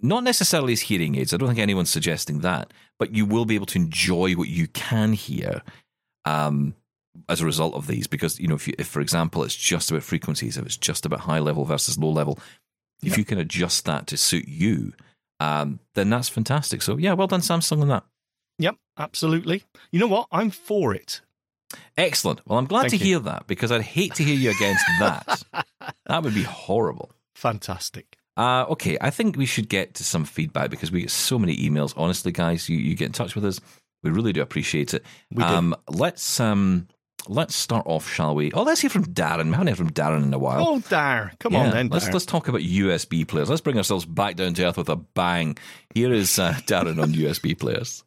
not necessarily as hearing aids. I don't think anyone's suggesting that, but you will be able to enjoy what you can hear um, as a result of these. Because you know, if, you, if for example, it's just about frequencies, if it's just about high level versus low level, if you can adjust that to suit you, um, then that's fantastic. So yeah, well done, Samsung, on that. Yep, absolutely. You know what? I'm for it. Excellent. Well, I'm glad Thank to you. hear that because I'd hate to hear you against that. that would be horrible. Fantastic. Uh, okay, I think we should get to some feedback because we get so many emails. Honestly, guys, you, you get in touch with us. We really do appreciate it. We do. um, let's um, let's start off, shall we? Oh, let's hear from Darren. We haven't heard from Darren in a while. Oh, Darren, come Yeah, on then. let's let's talk about USB players. Let's bring ourselves back down to earth with a bang. Here is uh, Darren on USB players.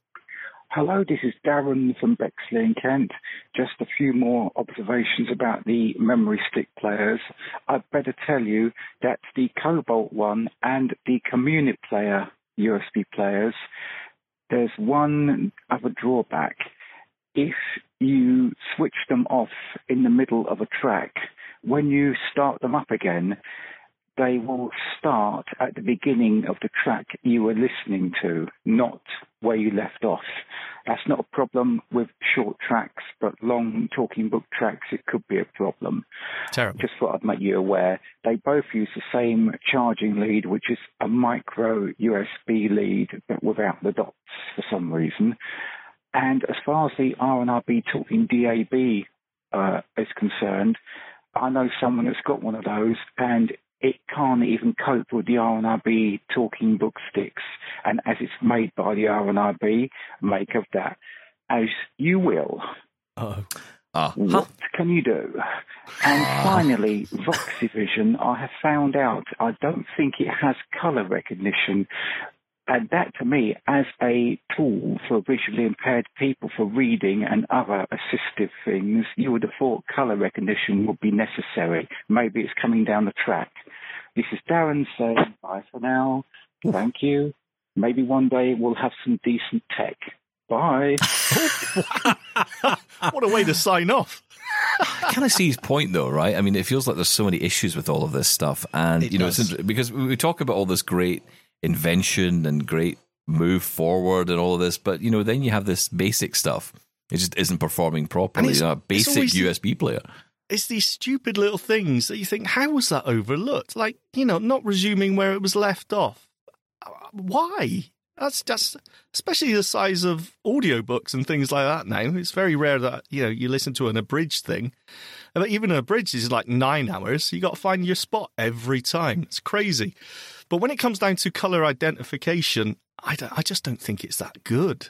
Hello, this is Darren from Bexley in Kent. Just a few more observations about the memory stick players. I'd better tell you that the Cobalt one and the Community Player USB players, there's one other drawback. If you switch them off in the middle of a track, when you start them up again, they will start at the beginning of the track you were listening to, not where you left off. That's not a problem with short tracks, but long talking book tracks, it could be a problem. Terrible. Just thought I'd make you aware. They both use the same charging lead, which is a micro USB lead, but without the dots for some reason. And as far as the RNIB talking DAB uh, is concerned, I know someone that's got one of those, and it can't even cope with the RNIB talking book sticks. And as it's made by the RNIB, make of that as you will. Oh, Ah, What can you do? And finally, Voxivision, I have found out I don't think it has colour recognition. And that to me, as a tool for visually impaired people for reading and other assistive things, you would have thought colour recognition would be necessary. Maybe it's coming down the track. This is Darren saying bye for now. Thank you. Maybe one day we'll have some decent tech. Bye. What a way to sign off. Can I kind of see his point, though, right? I mean, it feels like there's so many issues with all of this stuff, and It you know, does. it's because we we talk about all this great invention and great move forward and all of this, but you know, then you have this basic stuff. It just isn't performing properly. it's- You know, a basic always the- USB player. It's these stupid little things that you think, how was that overlooked? Like, you know, not resuming where it was left off. Why? That's just, especially the size of audiobooks and things like that now. It's very rare that, you know, you listen to an abridged thing. But even an abridged is like nine hours. You got to find your spot every time. It's crazy. But when it comes down to color identification, I, don't, I just don't think it's that good.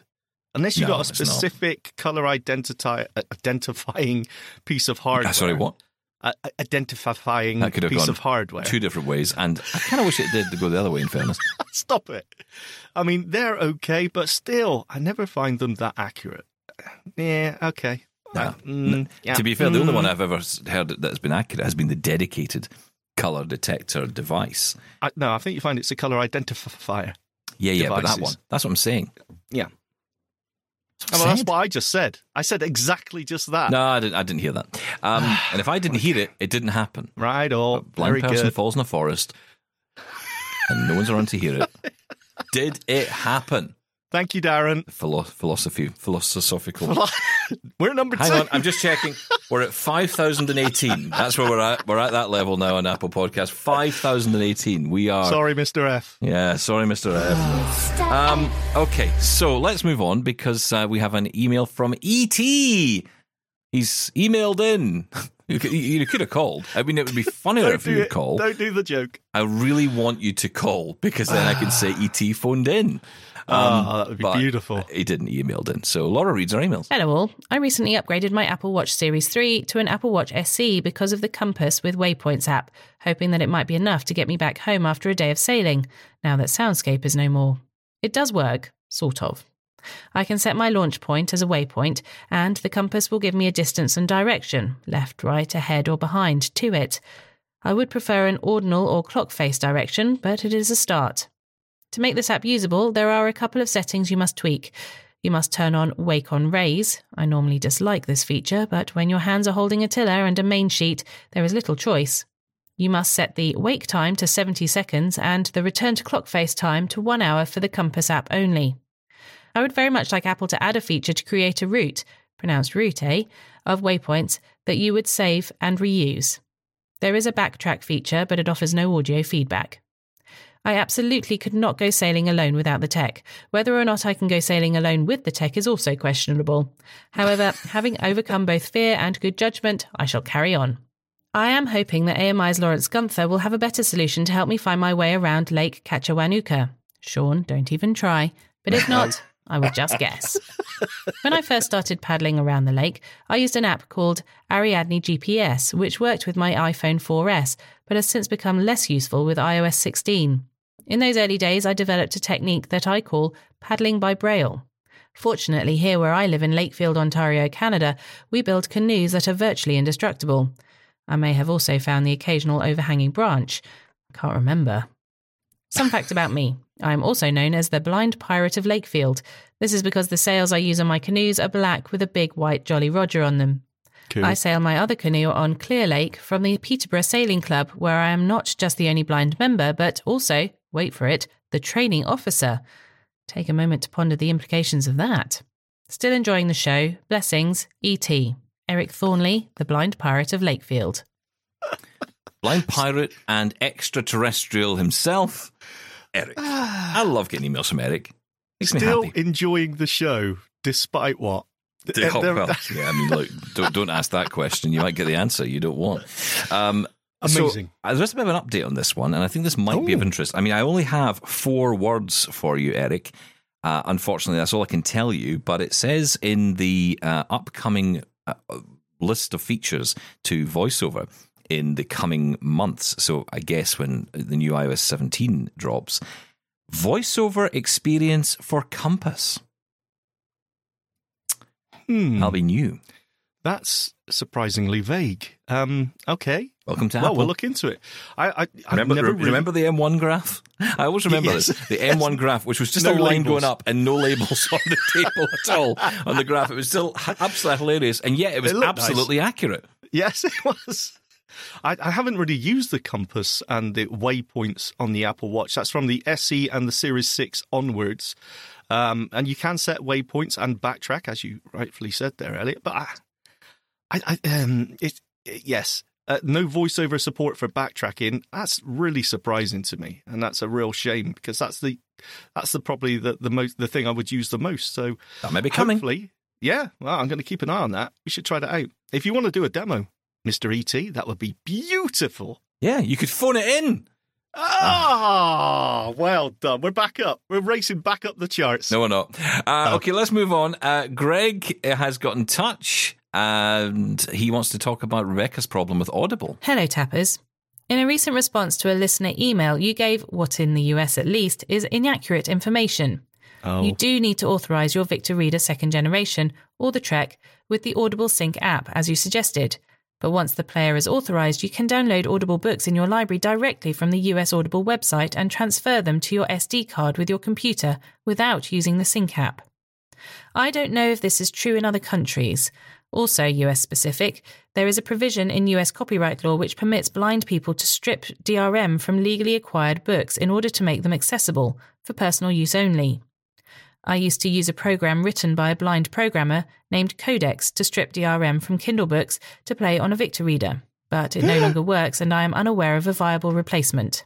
Unless you've No, got a specific color identi- identifying piece of hardware. Ah, sorry, what? A- a- identifying That could have piece gone of hardware. Two different ways, and I kind of wish it did go the other way. In fairness, Stop it. I mean, they're okay, but still, I never find them that accurate. Yeah, okay. No. Uh, mm, yeah, to be fair, the only mm. one I've ever heard that's been accurate has been the dedicated color detector device. I, no, I think you find it's a color identifier. Yeah, yeah, but that one. That's what I'm saying. Yeah. That's Well, I that's what I just said. I said exactly just that. No, I didn't. I didn't hear that. Um, and if I didn't hear it, it didn't happen. Right, or A blind person good. falls in a forest, and no one's around to hear it. Did it happen? Thank you, Darren. Philo- philosophy, philosophical. We're number Hang two. on, I'm just checking. We're at 5,018. That's where we're at. We're at that level now on Apple Podcast. 5,018. We are. Sorry, Mr. F. Yeah, sorry, Mr. F. Um, okay, so let's move on because uh, we have an email from ET. He's emailed in. You could, you could have called. I mean, it would be funnier if you would it. call. Don't do the joke. I really want you to call because then I can say ET phoned in. Oh, that would be beautiful. He didn't emailed in. So Laura reads our emails. Hello all. I recently upgraded my Apple Watch Series 3 to an Apple Watch SE because of the Compass with Waypoints app, hoping that it might be enough to get me back home after a day of sailing, now that Soundscape is no more. It does work, sort of. I can set my launch point as a waypoint, and the compass will give me a distance and direction, left, right, ahead, or behind, to it. I would prefer an ordinal or clock face direction, but it is a start. To make this app usable, there are a couple of settings you must tweak. You must turn on Wake on Raise. I normally dislike this feature, but when your hands are holding a tiller and a main sheet, there is little choice. You must set the wake time to 70 seconds and the return to clock face time to one hour for the Compass app only. I would very much like Apple to add a feature to create a route, pronounced route, eh, of waypoints that you would save and reuse. There is a backtrack feature, but it offers no audio feedback. I absolutely could not go sailing alone without the tech. Whether or not I can go sailing alone with the tech is also questionable. However, having overcome both fear and good judgment, I shall carry on. I am hoping that AMI's Lawrence Gunther will have a better solution to help me find my way around Lake Katchewanooka. Shaun, don't even try. But if not, I would just guess. when I first started paddling around the lake, I used an app called Ariadne GPS, which worked with my iPhone 4S, but has since become less useful with iOS 16. In those early days, I developed a technique that I call paddling by braille. Fortunately, here where I live in Lakefield, Ontario, Canada, we build canoes that are virtually indestructible. I may have also found the occasional overhanging branch. I can't remember. Some fact about me. I am also known as the Blind Pirate of Lakefield. This is because the sails I use on my canoes are black with a big white Jolly Roger on them. I sail my other canoe on Clear Lake from the Peterborough Sailing Club, where I am not just the only blind member, but also, wait for it, the training officer. Take a moment to ponder the implications of that. Still enjoying the show. Blessings, E.T. Eric Thornley, the Blind Pirate of Lakefield. Blind pirate and extraterrestrial himself, Eric. Ah. I love getting emails from Eric. Makes me Still happy. enjoying the show, despite what? Yeah, Uh, there- well, yeah, I mean, look, don't, don't ask that question. You might get the answer you don't want. Um, so, Amazing. uh, there's a bit of an update on this one, and I think this might be of interest. I mean, I only have four words for you, Eric. Uh, unfortunately, that's all I can tell you. But it says in the uh, upcoming uh, list of features to VoiceOver in the coming months. So I guess when the new iOS 17 drops, VoiceOver experience for Compass. Hmm. That'll be new. That's surprisingly vague. Um, okay. Welcome to well, Apple. we'll look into it. I, I Remember, never really- remember the M1 graph? I always remember Yes. this. The M1 graph, which was just No a line labels. going up and no labels on the table at all on the graph. It was still absolutely hilarious, and yet it was It looked nice. absolutely accurate. Yes, it was. I, I haven't really used the compass and the waypoints on the Apple Watch. That's from the SE and the Series 6 onwards. Um, and you can set waypoints and backtrack, as you rightfully said there, Elliot. But I, I, I um, it, yes, uh, no voiceover support for backtracking. That's really surprising to me, and that's a real shame because that's the that's the probably the the most the thing I would use the most. So That may be coming. Yeah. Well, I'm going to keep an eye on that. We should try that out. If you want to do a demo, Mr. ET, that would be beautiful. Yeah, you could phone it in. Ah, well done. We're back up. We're racing back up the charts. No, we're not. Uh, okay, let's move on. Uh, Greg uh, has got in touch and he wants to talk about Rebecca's problem with Audible. Hello, tappers. In a recent response to a listener email, you gave what, in the US at least, is inaccurate information. Oh. You do need to authorize your Victor Reader second generation, or the Trek, with the Audible Sync app, as you suggested. But once the player is authorized, you can download Audible books in your library directly from the US Audible website and transfer them to your SD card with your computer without using the Sync app. I don't know if this is true in other countries. Also, US specific, there is a provision in US copyright law which permits blind people to strip DRM from legally acquired books in order to make them accessible for personal use only. I used to use a program written by a blind programmer named Codex to strip DRM from Kindle books to play on a Victor reader, but it no longer works and I am unaware of a viable replacement.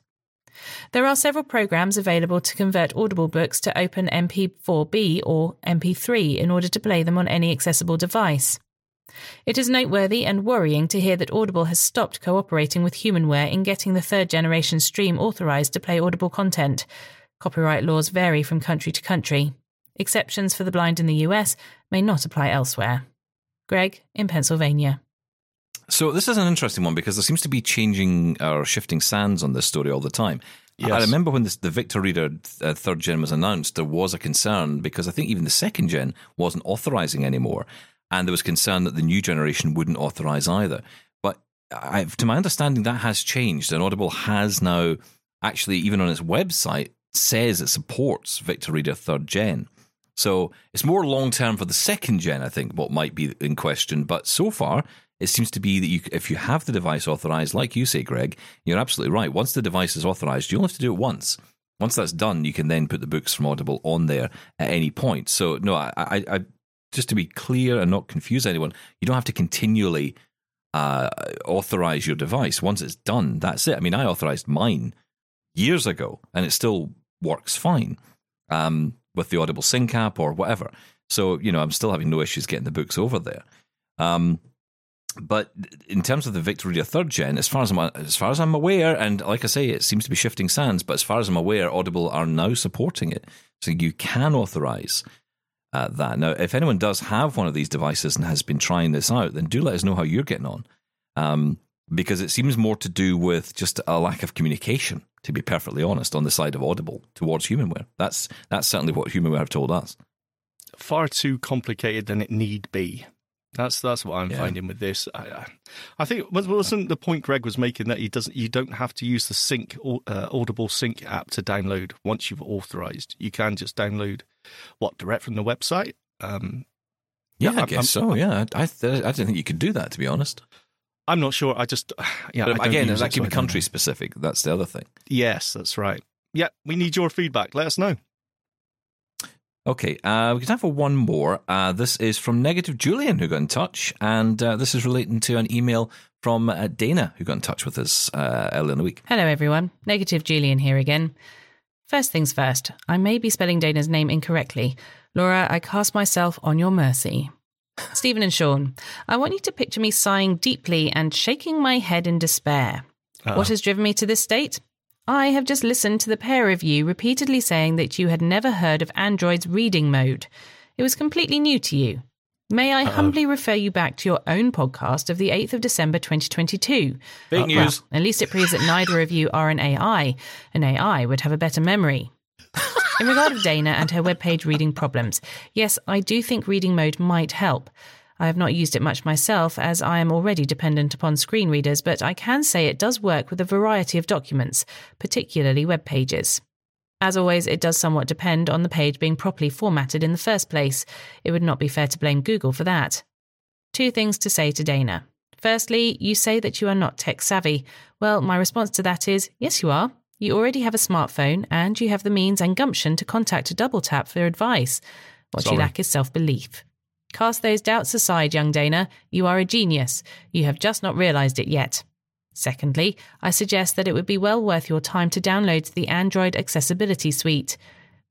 There are several programs available to convert Audible books to open MP4B or MP3 in order to play them on any accessible device. It is noteworthy and worrying to hear that Audible has stopped cooperating with Humanware in getting the third generation stream authorized to play Audible content. Copyright laws vary from country to country. Exceptions for the blind in the US may not apply elsewhere. Greg in Pennsylvania. So this is an interesting one because there seems to be changing or shifting sands on this story all the time. I remember when this, the Victor Reader uh, third gen was announced, there was a concern because I think even the second gen wasn't authorizing anymore, and there was concern that the new generation wouldn't authorize either. But I, to my understanding, that has changed, and Audible has now actually, even on its website, says it supports Victor Reader third gen. So it's more long term for the second gen, I think, what might be in question. But so far, it seems to be that you, if you have the device authorized, like you say, Greg, you're absolutely right. Once the device is authorized, you only have to do it once. Once that's done, you can then put the books from Audible on there at any point. So, no, I, I, I just to be clear and not confuse anyone, you don't have to continually uh, authorize your device. Once it's done, that's it. I mean, I authorized mine years ago, and it still works fine um, with the Audible Sync app or whatever. So you know, I'm still having no issues getting the books over there. Um, but in terms of the Victor Reader third gen, as far as I'm as far as I'm aware, and like I say, it seems to be shifting sands. But as far as I'm aware, Audible are now supporting it, so you can authorize uh, that. Now, if anyone does have one of these devices and has been trying this out, then do let us know how you're getting on, um, because it seems more to do with just a lack of communication. To be perfectly honest, on the side of Audible towards Humanware, that's that's certainly what Humanware have told us. Far too complicated than it need be. That's that's what I'm Yeah. finding with this. I, I- I think was- wasn't the point Greg was making that he doesn't you don't have to use the sync uh, Audible Sync app to download once you've authorized. You can just download what direct from the website. Um, Yeah, Yeah, I guess I'm- so. Yeah, I I, th- I didn't think you could do that. To be honest, I'm not sure. I just yeah. But don't again, use that it, could so be country know. specific. That's the other thing. Yes, that's right. Yeah, we need your feedback. Let us know. Okay, uh, we can have for one more. Uh, this is from Negative Julian, who got in touch, and uh, this is relating to an email from uh, Dana, who got in touch with us uh, earlier in the week. Hello, everyone. Negative Julian here again. First things first, I may be spelling Dana's name incorrectly. Laura, I cast myself on your mercy. Steven and Shaun, I want you to picture me sighing deeply and shaking my head in despair. What has driven me to this state? I have just listened to the pair of you repeatedly saying that you had never heard of Android's reading mode. It was completely new to you. May I humbly refer you back to your own podcast of the 8th of December 2022? Big news. Well, at least it proves that neither of you are an AI. An AI would have a better memory. In regard of Dana and her webpage reading problems, yes, I do think reading mode might help. I have not used it much myself as I am already dependent upon screen readers, but I can say it does work with a variety of documents, particularly web pages. As always, it does somewhat depend on the page being properly formatted in the first place. It would not be fair to blame Google for that. Two things to say to Dana. Firstly, you say that you are not tech savvy. Well, my response to that is yes, you are. You already have a smartphone and you have the means and gumption to contact a double tap for advice. What Sorry. you lack is self belief. Cast those doubts aside, young Dana. You are a genius. You have just not realised it yet. Secondly, I suggest that it would be well worth your time to download the Android Accessibility Suite.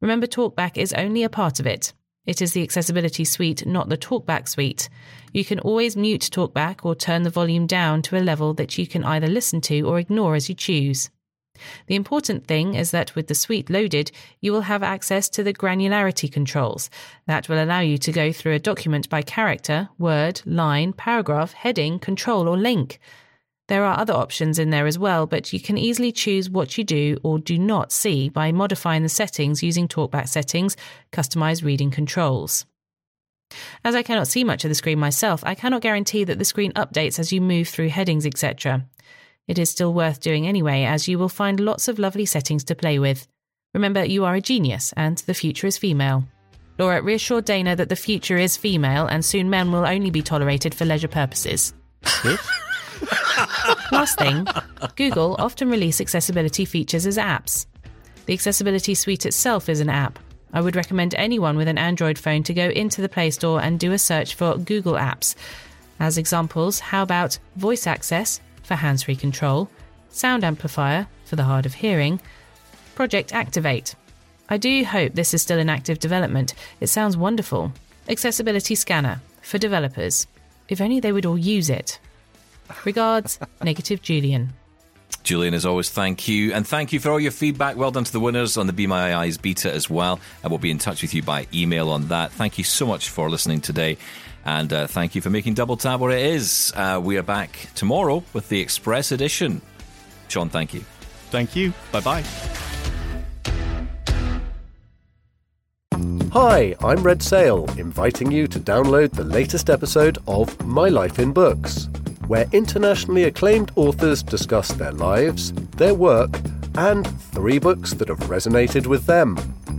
Remember, TalkBack is only a part of it. It is the Accessibility Suite, not the TalkBack Suite. You can always mute TalkBack or turn the volume down to a level that you can either listen to or ignore as you choose. The important thing is that with the suite loaded, you will have access to the granularity controls. That will allow you to go through a document by character, word, line, paragraph, heading, control, or link. There are other options in there as well, but you can easily choose what you do or do not see by modifying the settings using TalkBack settings, customize reading controls. As I cannot see much of the screen myself, I cannot guarantee that the screen updates as you move through headings, etc. It is still worth doing anyway, as you will find lots of lovely settings to play with. Remember, you are a genius and the future is female. Laura, reassure Dana that the future is female and soon men will only be tolerated for leisure purposes. Last thing, Google often release accessibility features as apps. The Accessibility Suite itself is an app. I would recommend anyone with an Android phone to go into the Play Store and do a search for Google Apps. As examples, how about Voice Access for hands free control, Sound Amplifier for the hard of hearing, Project Activate. I do hope this is still in active development. It sounds wonderful. Accessibility Scanner for developers. If only they would all use it. Regards, Negative Julian. Julian, as always, thank you. And thank you for all your feedback. Well done to the winners on the Be My Eyes beta as well. And we'll be in touch with you by email on that. Thank you so much for listening today. And uh, thank you for making Double Tap what it is. Uh, we are back tomorrow with the Express Edition. Shaun, thank you. Thank you. Bye bye. Hi, I'm Red Sail, inviting you to download the latest episode of My Life in Books, where internationally acclaimed authors discuss their lives, their work, and three books that have resonated with them.